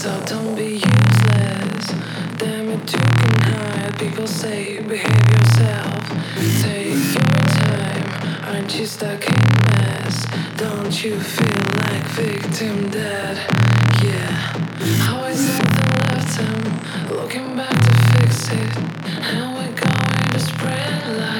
so don't be useless. Damn it, you can hide. People say, behave yourself. Take your time. Aren't you stuck in a mess? Don't you feel like victim dead? Yeah. Always at the left, time? looking back to fix it. And we're going to spread light.